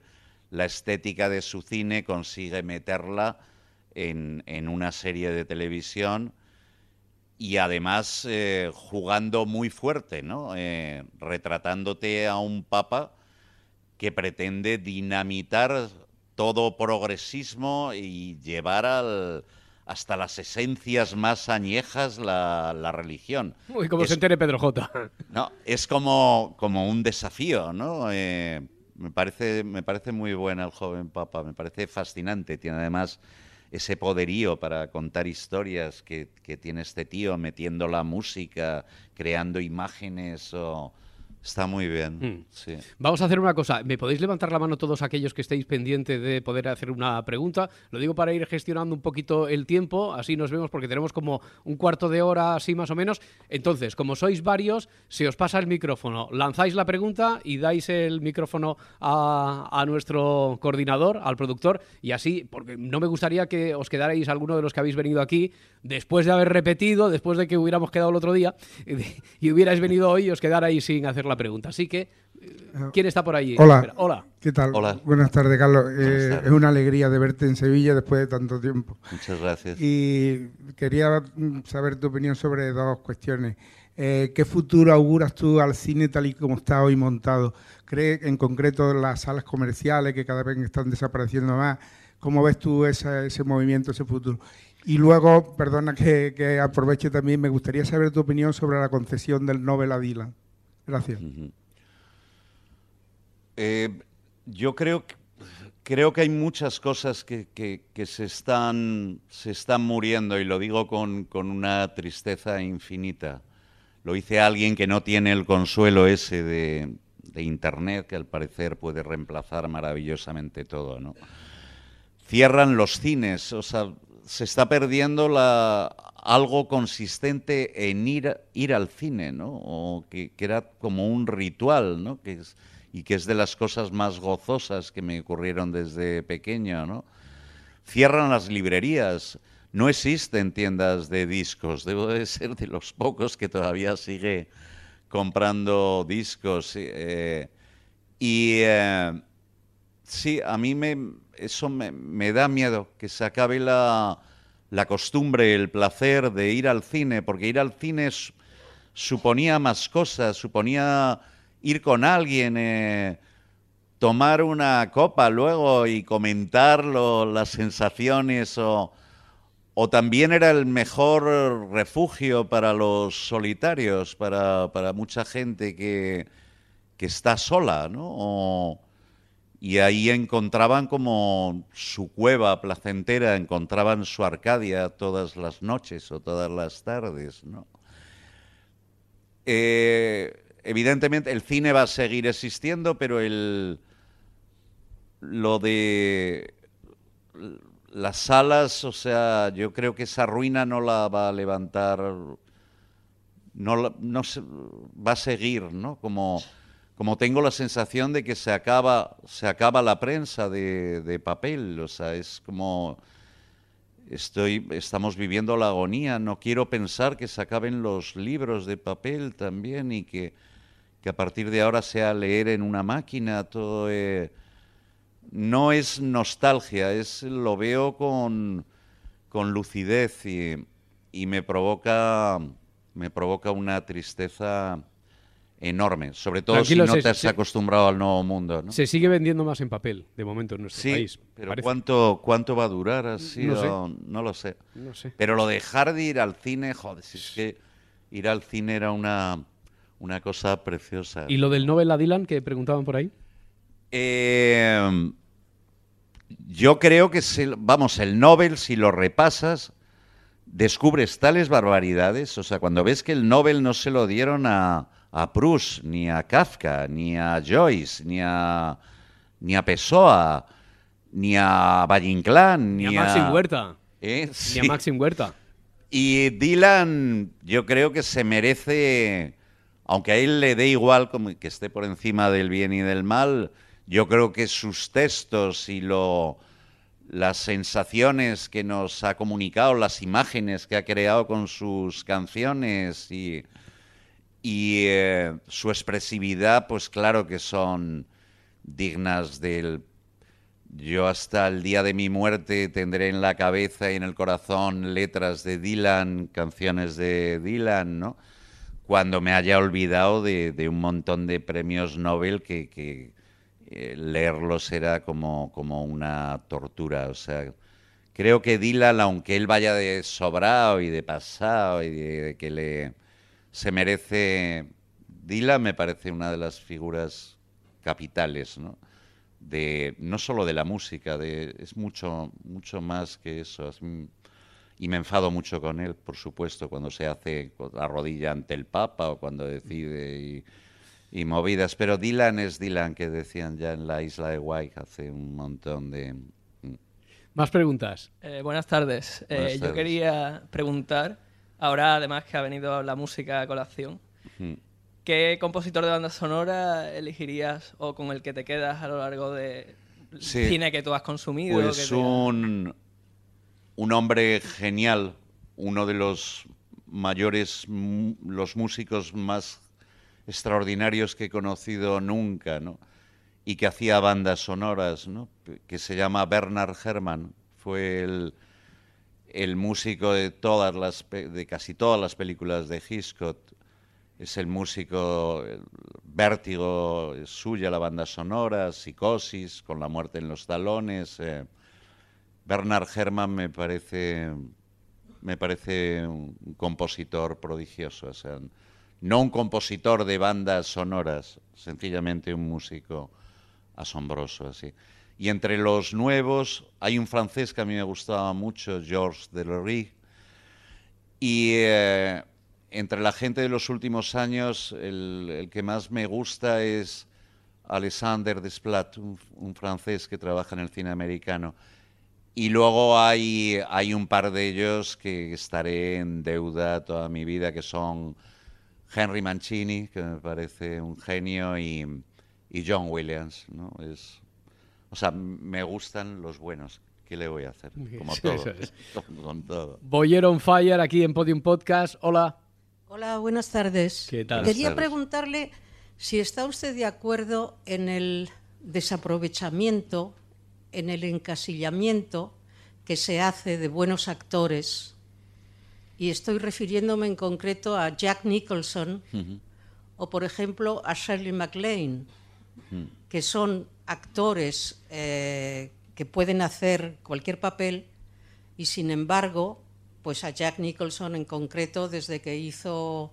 la estética de su cine consigue meterla en, en una serie de televisión y además eh, jugando muy fuerte, ¿no? Eh, retratándote a un papa que pretende dinamitar todo progresismo y llevar al- hasta las esencias más añejas la, la religión. Uy, como Es- se entere Pedro J. no, es como, como un desafío, ¿no? Eh, me, parece, me parece muy buena el joven papa, me parece fascinante. Tiene además ese poderío para contar historias que, que tiene este tío, metiendo la música, creando imágenes. o- Está muy bien, Mm. sí. Vamos a hacer una cosa. ¿Me podéis levantar la mano todos aquellos que estéis pendientes de poder hacer una pregunta? Lo digo para ir gestionando un poquito el tiempo, así nos vemos porque tenemos como un cuarto de hora, así más o menos. Entonces, como sois varios, se os pasa el micrófono, lanzáis la pregunta y dais el micrófono a, a nuestro coordinador, al productor, y así, porque no me gustaría que os quedarais alguno de los que habéis venido aquí después de haber repetido, después de que hubiéramos quedado el otro día y hubierais venido hoy y os quedarais sin hacer la pregunta. Así que, eh, ¿quién está por allí? Hola. Espera, Hola. ¿Qué tal? Hola. Buenas tardes, Carlos. Eh, tardes. Es una alegría de verte en Sevilla después de tanto tiempo. Muchas gracias. Y quería mm, saber tu opinión sobre dos cuestiones. Eh, ¿Qué futuro auguras tú al cine tal y como está hoy montado? ¿Crees en concreto las salas comerciales que cada vez están desapareciendo más? ¿Cómo ves tú ese movimiento, ese futuro? Y luego, perdona que, aproveche también, me gustaría saber tu opinión sobre la concesión del Nobel a Dylan. Gracias. Eh, yo creo que, creo que hay muchas cosas que, se, están, se están muriendo y lo digo con, una tristeza infinita. Lo dice alguien que no tiene el consuelo ese de, de Internet, que al parecer puede reemplazar maravillosamente todo, ¿no? cierran los cines, o sea, se está perdiendo algo consistente en ir, ir al cine, ¿no? O que, era como un ritual, ¿no? Que es, y que es de las cosas más gozosas que me ocurrieron desde pequeño, ¿no? Cierran las librerías, no existen tiendas de discos, debo de ser de los pocos que todavía sigue comprando discos. Eh, y eh, sí, a mí me, eso me, da miedo, que se acabe la, costumbre, el placer de ir al cine, porque ir al cine suponía más cosas, suponía ir con alguien, eh, tomar una copa luego y comentar las sensaciones o, también era el mejor refugio para los solitarios, para, mucha gente que, que está sola, ¿no? Y ahí encontraban como su cueva placentera, encontraban su Arcadia todas las noches o todas las tardes, ¿no? Eh, evidentemente el cine va a seguir existiendo, pero el lo de las salas, o sea, yo creo que esa ruina no la va a levantar, no, no va a seguir, ¿no? Como como tengo la sensación de que se acaba, se acaba la prensa de, papel, o sea, es como estoy, estamos viviendo la agonía, no quiero pensar que se acaben los libros de papel también y que, a partir de ahora sea leer en una máquina, todo eh, no es nostalgia, es lo veo con, con lucidez y, y me provoca me provoca una tristeza enorme, sobre todo si no te has acostumbrado al nuevo mundo. ¿no? Se sigue vendiendo más en papel, de momento, en nuestro sí, país. Pero ¿cuánto, ¿cuánto va a durar así? No, no, lo sé. no, sé. Pero lo de dejar de ir al cine, joder, si es que ir al cine era una, una cosa preciosa. ¿Y lo del Nobel a Dylan que preguntaban por ahí? Eh, yo creo que, vamos, el Nobel, si lo repasas, descubres tales barbaridades. O sea, cuando ves que el Nobel no se lo dieron a a Proust, ni a Kafka, ni a Joyce, ni a, ni a Pessoa, ni a Valle Inclán, ni, a Maxim Huerta. ¿Eh? Ni a Maxim Huerta. Y Dylan, yo creo que se merece, aunque a él le dé igual como que esté por encima del bien y del mal, yo creo que sus textos y lo, las sensaciones que nos ha comunicado, las imágenes que ha creado con sus canciones y y eh, su expresividad, pues claro que son dignas del... Yo hasta el día de mi muerte tendré en la cabeza y en el corazón letras de Dylan, canciones de Dylan, ¿no? Cuando me haya olvidado de, un montón de premios Nobel que, eh, leerlos era como, como una tortura. O sea, creo que Dylan, aunque él vaya de sobrado y de pasado y de que le se merece, Dila me parece una de las figuras capitales, ¿no? De, no solo de la música, de, es mucho, mucho más que eso. y me enfado mucho con él, por supuesto, cuando se hace la rodilla ante el Papa o cuando decide y, movidas. Pero Dylan es Dylan, que decían ya en la isla de White hace un montón de... Mm. Más preguntas. Eh, buenas tardes. Eh, yo quería preguntar Ahora, además, que ha venido la música a colación, ¿qué compositor de banda sonora elegirías o con el que te quedas a lo largo de cine que tú has consumido? Pues un, un hombre genial, uno de los mayores, los músicos más extraordinarios que he conocido nunca, ¿no? Y que hacía bandas sonoras, ¿no? Que se llama Bernard Herrmann. Fue el el músico de todas las de casi todas las películas de Hitchcock es el músico Vértigo es suya la banda sonora Psicosis con la muerte en los talones eh, Bernard Herrmann me parece, me parece un compositor prodigioso. No un compositor de bandas sonoras, sencillamente un músico asombroso así. Y entre los nuevos hay un francés que a mí me gustaba mucho, Georges Delory. Y eh, entre la gente de los últimos años, el, que más me gusta es Alexander Desplat, un, francés que trabaja en el cine americano. Y luego hay, hay un par de ellos que estaré en deuda toda mi vida, que son Henry Mancini, que me parece un genio, y, y John Williams. ¿no? Es, o sea, me gustan los buenos. ¿Qué le voy a hacer? Como todo. Con todo. Boyer on Fire aquí en Podium Podcast. Hola. Hola, buenas tardes. ¿Qué tal? Quería preguntarle si está usted de acuerdo en el desaprovechamiento, en el encasillamiento que se hace de buenos actores. Y estoy refiriéndome en concreto a Jack Nicholson o, por ejemplo, a Shirley MacLaine, que son actores eh, que pueden hacer cualquier papel y sin embargo, pues a Jack Nicholson en concreto, desde que hizo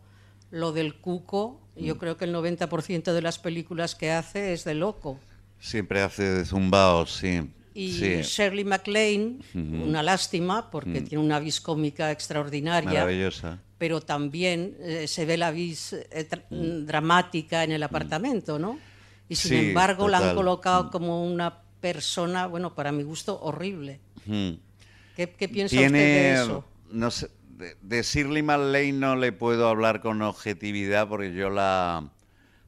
lo del cuco, yo mm. creo que el 90% de las películas que hace es de loco. Siempre hace de zumbao, sí. Y Shirley MacLaine, una lástima, porque mm. tiene una vis cómica extraordinaria. Maravillosa. Pero también eh, se ve la vis eh, mm. dramática en el apartamento, ¿no? Y sin embargo la han colocado como una persona, bueno, para mi gusto, horrible. ¿Qué, piensa usted de eso? No sé, de, Shirley MacLaine no le puedo hablar con objetividad porque yo la,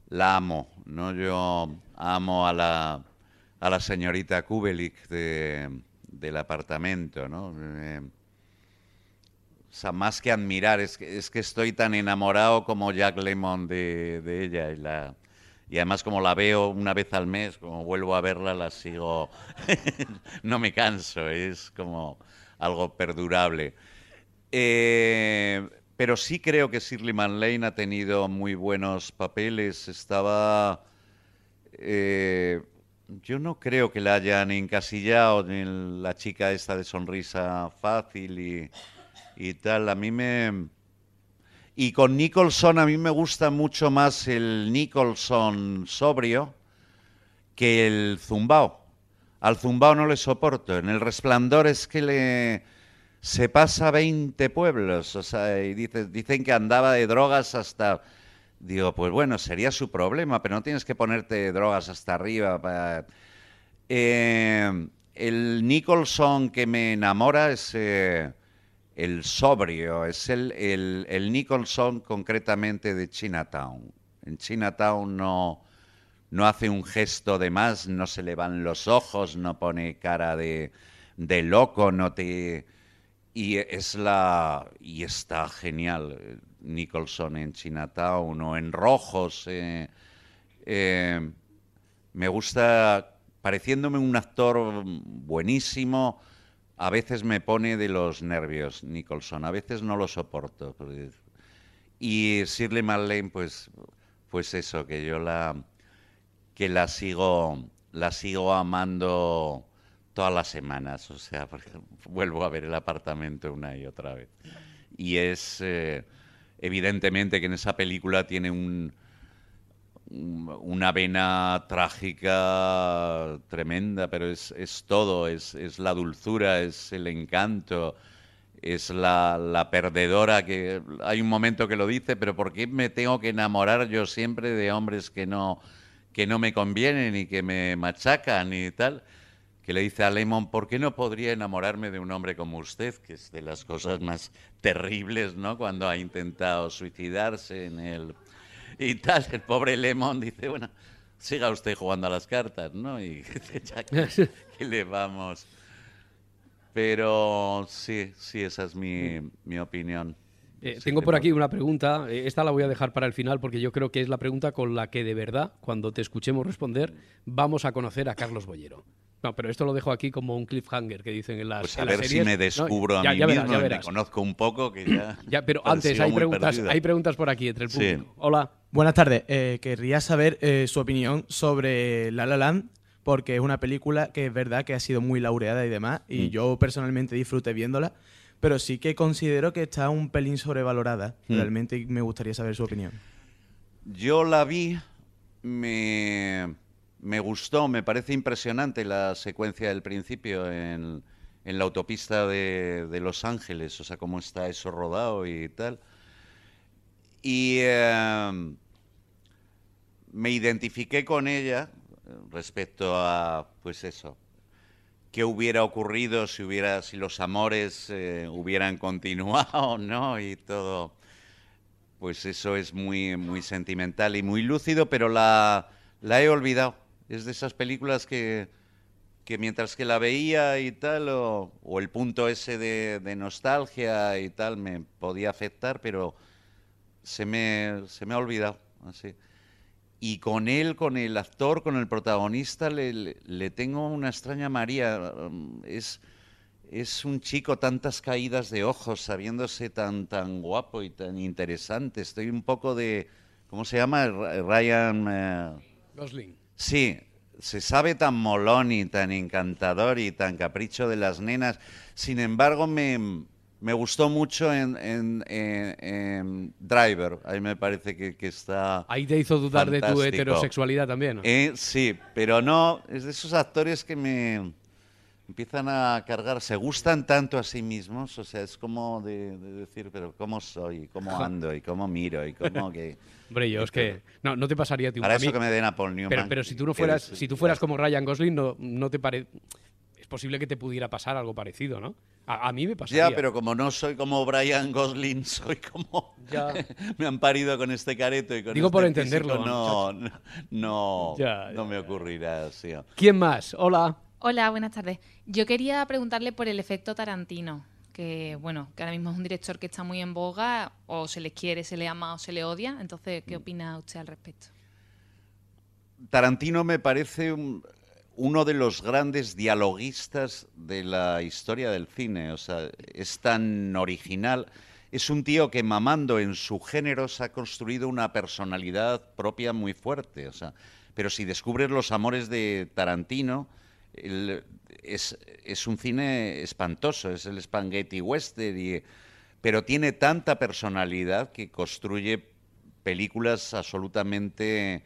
la amo, ¿no? Yo amo a la, a la señorita Kubelik de, del apartamento, ¿no? Eh, o sea, más que admirar, es que, es que estoy tan enamorado como Jack Lemmon de, de ella y la y además como la veo una vez al mes, como vuelvo a verla, la sigo, no me canso, es como algo perdurable. Eh, pero sí creo que Shirley Manlane ha tenido muy buenos papeles, estaba... Eh, yo no creo que la hayan encasillado en la chica esta de sonrisa fácil y, y tal. A mí me, y con Nicholson a mí me gusta mucho más el Nicholson sobrio que el zumbao. Al zumbao no le soporto. En el resplandor es que le se pasa 20 pueblos. O sea, y dicen que andaba de drogas hasta... Digo, pues bueno, sería su problema, pero no tienes que ponerte drogas hasta arriba. Eh, el Nicholson que me enamora es... Eh, el sobrio, es el, el, Nicholson concretamente de Chinatown. En Chinatown no, no hace un gesto de más, no se le van los ojos, no pone cara de, de loco, no te... Y es la... y está genial Nicholson en Chinatown o en Rojos. Eh, eh, me gusta, pareciéndome un actor buenísimo, a veces me pone de los nervios Nicholson, a veces no lo soporto. Y Shirley MacLaine, pues, pues eso, que yo la que la sigo, la sigo amando todas las semanas, o sea, vuelvo a ver el apartamento una y otra vez. Y es eh, evidentemente que en esa película tiene un, una vena trágica tremenda, pero es, todo, es, la dulzura, es el encanto, es la, perdedora que hay un momento que lo dice, pero ¿por qué me tengo que enamorar yo siempre de hombres que no, que no me convienen y que me machacan y tal? Que le dice a Lemon, ¿por qué no podría enamorarme de un hombre como usted? Que es de las cosas más terribles, ¿no? Cuando ha intentado suicidarse en el y tal. El pobre Lemon dice, bueno, siga usted jugando a las cartas, ¿no? Y ya que, le vamos. Pero sí, sí, esa es mi, mi opinión. Eh, tengo por aquí una pregunta, eh, esta la voy a dejar para el final porque yo creo que es la pregunta con la que de verdad, cuando te escuchemos responder, vamos a conocer a Carlos Bollero. No, pero esto lo dejo aquí como un cliffhanger que dicen en las Pues a ver si me descubro a mí mismo, me conozco un poco que ya... ya pero antes hay preguntas, hay preguntas por aquí entre el público. Hola. Buenas tardes. Eh, querría saber eh, su opinión sobre La La Land porque es una película que es verdad que ha sido muy laureada y demás, y mm. yo personalmente disfruté viéndola, pero sí que considero que está un pelín sobrevalorada. Mm. Realmente me gustaría saber su opinión. Yo la vi, me, me gustó, me parece impresionante la secuencia del principio en, la autopista de, Los Ángeles, o sea, cómo está eso rodado y tal. Y em, me identifiqué con ella respecto a, pues eso, qué hubiera ocurrido si hubiera, si los amores eh, hubieran continuado, ¿no? Y todo, pues eso es muy, muy sentimental y muy lúcido, pero la he olvidado. Es de esas películas que, que mientras que la veía y tal, o, el punto ese de, nostalgia y tal, me podía afectar, pero se me, se me ha olvidado. Así y con él, con el actor, con el protagonista, le, tengo una extraña María. Es, es un chico tantas caídas de ojos, sabiéndose tan, tan guapo y tan interesante. Estoy un poco de... ¿Cómo se llama? Ryan... Eh, Gosling. Sí, se sabe tan molón y tan encantador y tan capricho de las nenas. Sin embargo, me, me gustó mucho en, en, Driver. Ahí me parece que, está. Ahí te hizo dudar de tu heterosexualidad también. Eh, sí, pero no. Es de esos actores que me empiezan a cargar. Se gustan tanto a sí mismos. O sea, es como de, decir, pero ¿cómo soy? ¿Cómo ando? ¿Y cómo miro? ¿Y cómo que.? Hombre, yo es que. No, no te pasaría a ti. Para eso que me den a Paul Newman. Pero, si tú no fueras, si tú fueras como Ryan Gosling, no, no te parece es posible que te pudiera pasar algo parecido, ¿no? A, mí me pasaría. Ya, pero como no soy como Brian Gosling, soy como... Ya. me han parido con este careto y con Digo este por entenderlo. no, no, no, me ocurrirá así. ¿Quién más? Hola. Hola, buenas tardes. Yo quería preguntarle por el efecto Tarantino, que bueno, que ahora mismo es un director que está muy en boga, o se le quiere, se le ama o se le odia. Entonces, ¿qué opina usted al respecto? Tarantino me parece un, uno de los grandes dialoguistas de la historia del cine. O sea, es tan original. Es un tío que mamando en su género se ha construido una personalidad propia muy fuerte. O sea, pero si descubres los amores de Tarantino, es, es, un cine espantoso, es el spaghetti western, pero tiene tanta personalidad que construye películas absolutamente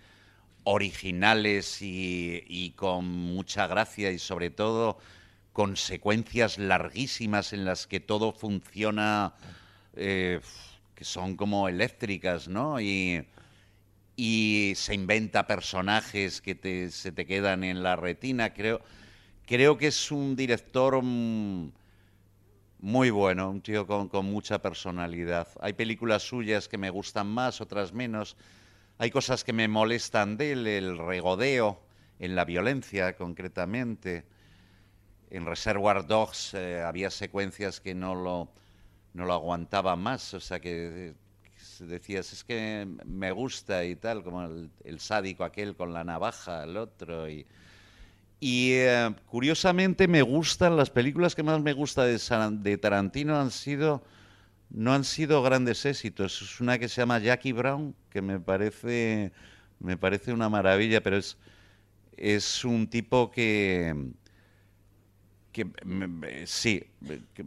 originales y, con mucha gracia y sobre todo con secuencias larguísimas en las que todo funciona, eh, que son como eléctricas, ¿no? Se inventa personajes que se te quedan en la retina. Creo, creo que es un director mm, muy bueno, un tío con, con mucha personalidad. Hay películas suyas que me gustan más, otras menos hay cosas que me molestan de él, el regodeo en la violencia concretamente. En Reservoir Dogs eh, había secuencias que no lo, no lo aguantaba más, o sea que, decías, es que me gusta y tal, como el, sádico aquel con la navaja, el otro. Y, eh, curiosamente me gustan, las películas que más me gusta de, Tarantino han sido no han sido grandes éxitos. Es una que se llama Jackie Brown, que me parece, me parece una maravilla, pero es, es un tipo que, que sí, que,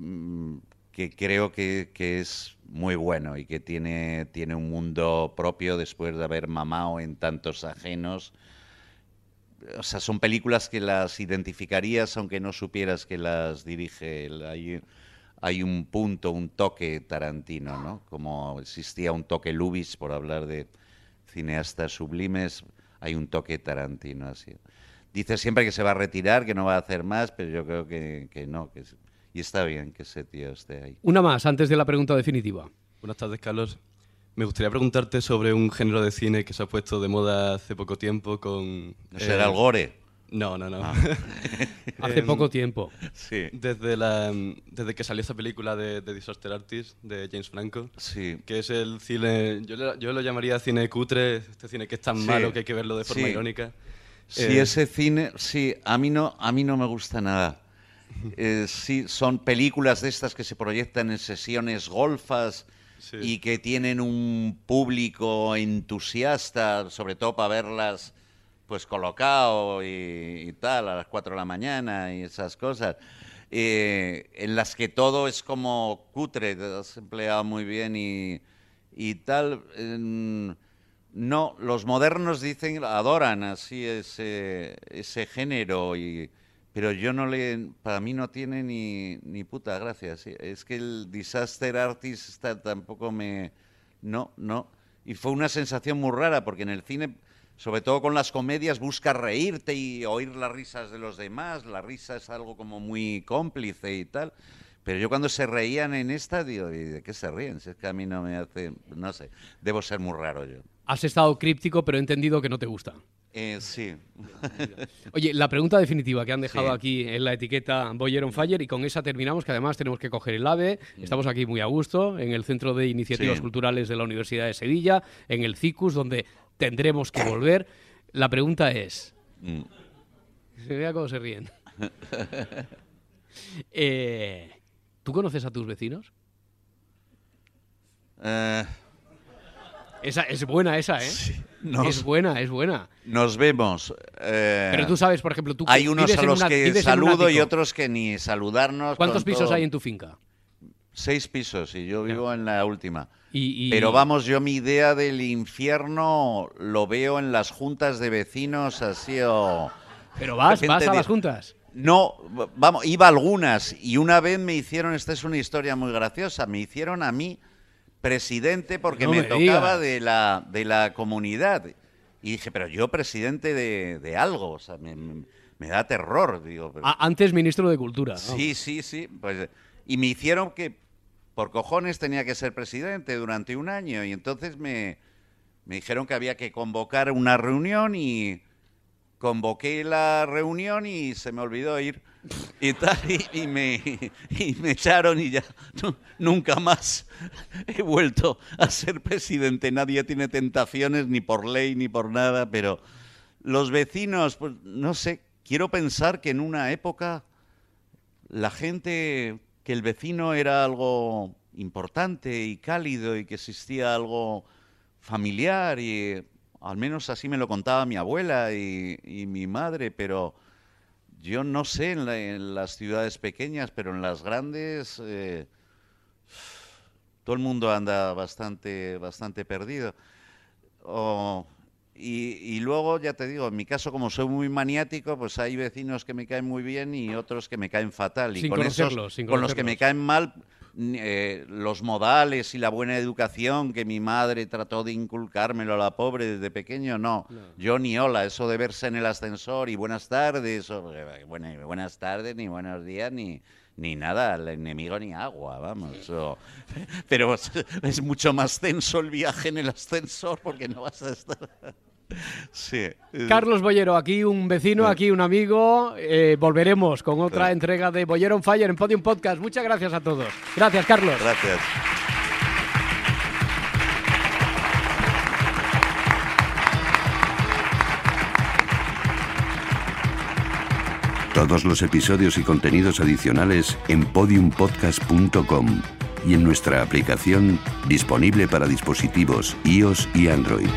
creo que, es muy bueno y que tiene, tiene un mundo propio después de haber mamado en tantos ajenos. O sea, son películas que las identificarías aunque no supieras que las dirige él hay un punto, un toque tarantino, ¿no? Como existía un toque Lubis, por hablar de cineastas sublimes, hay un toque tarantino así. Dice siempre que se va a retirar, que no va a hacer más, pero yo creo que, que no. Que, y está bien que ese tío esté ahí. Una más, antes de la pregunta definitiva. Buenas tardes, Carlos. Me gustaría preguntarte sobre un género de cine que se ha puesto de moda hace poco tiempo con... ¿No será el gore? No, no, no. Ah. Hace poco tiempo. Sí. Desde, la, desde que salió esta película de, Disaster Artist de James Franco. Sí. Que es el cine. Yo, yo lo llamaría cine cutre, este cine que es tan malo que hay que verlo de forma irónica. Sí, eh, ese cine. Sí, a mí no, a mí no me gusta nada. Eh, sí, son películas de estas que se proyectan en sesiones golfas. y que tienen un público entusiasta, sobre todo para verlas pues colocado y, tal, a las 4 de la mañana y esas cosas, eh, en las que todo es como cutre, te has empleado muy bien y, y tal. no, los modernos dicen, adoran así ese, ese género y pero yo no le, para mí no tiene ni, ni puta gracia. Es que el disaster artist tampoco me, no, no. Y fue una sensación muy rara porque en el cine, sobre todo con las comedias, busca reírte y oír las risas de los demás. La risa es algo como muy cómplice y tal. Pero yo cuando se reían en esta, digo, ¿y de qué se ríen? Si es que a mí no me hace, no sé, debo ser muy raro yo. Has estado críptico, pero he entendido que no te gusta. Eh, sí. Oye, la pregunta definitiva que han dejado aquí en la etiqueta Boyer on Fire y con esa terminamos, que además tenemos que coger el AVE. Mm. Estamos aquí muy a gusto, en el Centro de Iniciativas Culturales de la Universidad de Sevilla, en el CICUS, donde tendremos que volver. La pregunta es... Mm. Se vea cómo se ríen. Eh, ¿Tú conoces a tus vecinos? Eh... Esa, es buena esa, ¿eh? es buena, es buena. Nos vemos. Eh, Pero tú sabes, por ejemplo, tú Hay unos a los que saludo y otros que ni saludarnos. ¿Cuántos pisos hay en tu finca? Seis pisos y yo vivo en la última. Pero vamos, yo mi idea del infierno lo veo en las juntas de vecinos así o... Pero vas, vas a las juntas. No, vamos, iba a algunas y una vez me hicieron, esta es una historia muy graciosa, me hicieron a mí presidente porque me, tocaba de la, de la comunidad. Y dije, pero yo presidente de, algo, o sea, me, da terror. Digo, antes ministro de Cultura. Sí, sí, sí. Pues, y me hicieron que por cojones tenía que ser presidente durante un año. Y entonces me, me dijeron que había que convocar una reunión y convoqué la reunión y se me olvidó ir y tal, y, me, me echaron y ya nunca más he vuelto a ser presidente. Nadie tiene tentaciones ni por ley ni por nada, pero los vecinos, pues no sé, quiero pensar que en una época la gente, que el vecino era algo importante y cálido y que existía algo familiar y al menos así me lo contaba mi abuela y, y mi madre, pero yo no sé en, las ciudades pequeñas, pero en las grandes eh, todo el mundo anda bastante, bastante perdido. y, luego, ya te digo, en mi caso, como soy muy maniático, pues hay vecinos que me caen muy bien y otros que me caen fatal. Y con, esos, con los que me caen mal, eh, los modales y la buena educación que mi madre trató de inculcármelo a la pobre desde pequeño, no. Yo ni hola, eso de verse en el ascensor y buenas tardes, o, eh, buenas tardes, ni buenos días, ni, ni nada, el enemigo ni agua, vamos. pero es mucho más tenso el viaje en el ascensor porque no vas a estar... Sí. Carlos Bollero, aquí un vecino, aquí un amigo. Eh, volveremos con otra entrega de Bollero on Fire en Podium Podcast. Muchas gracias a todos. Gracias, Carlos. Gracias. Todos los episodios y contenidos adicionales en podiumpodcast.com y en nuestra aplicación disponible para dispositivos iOS y Android.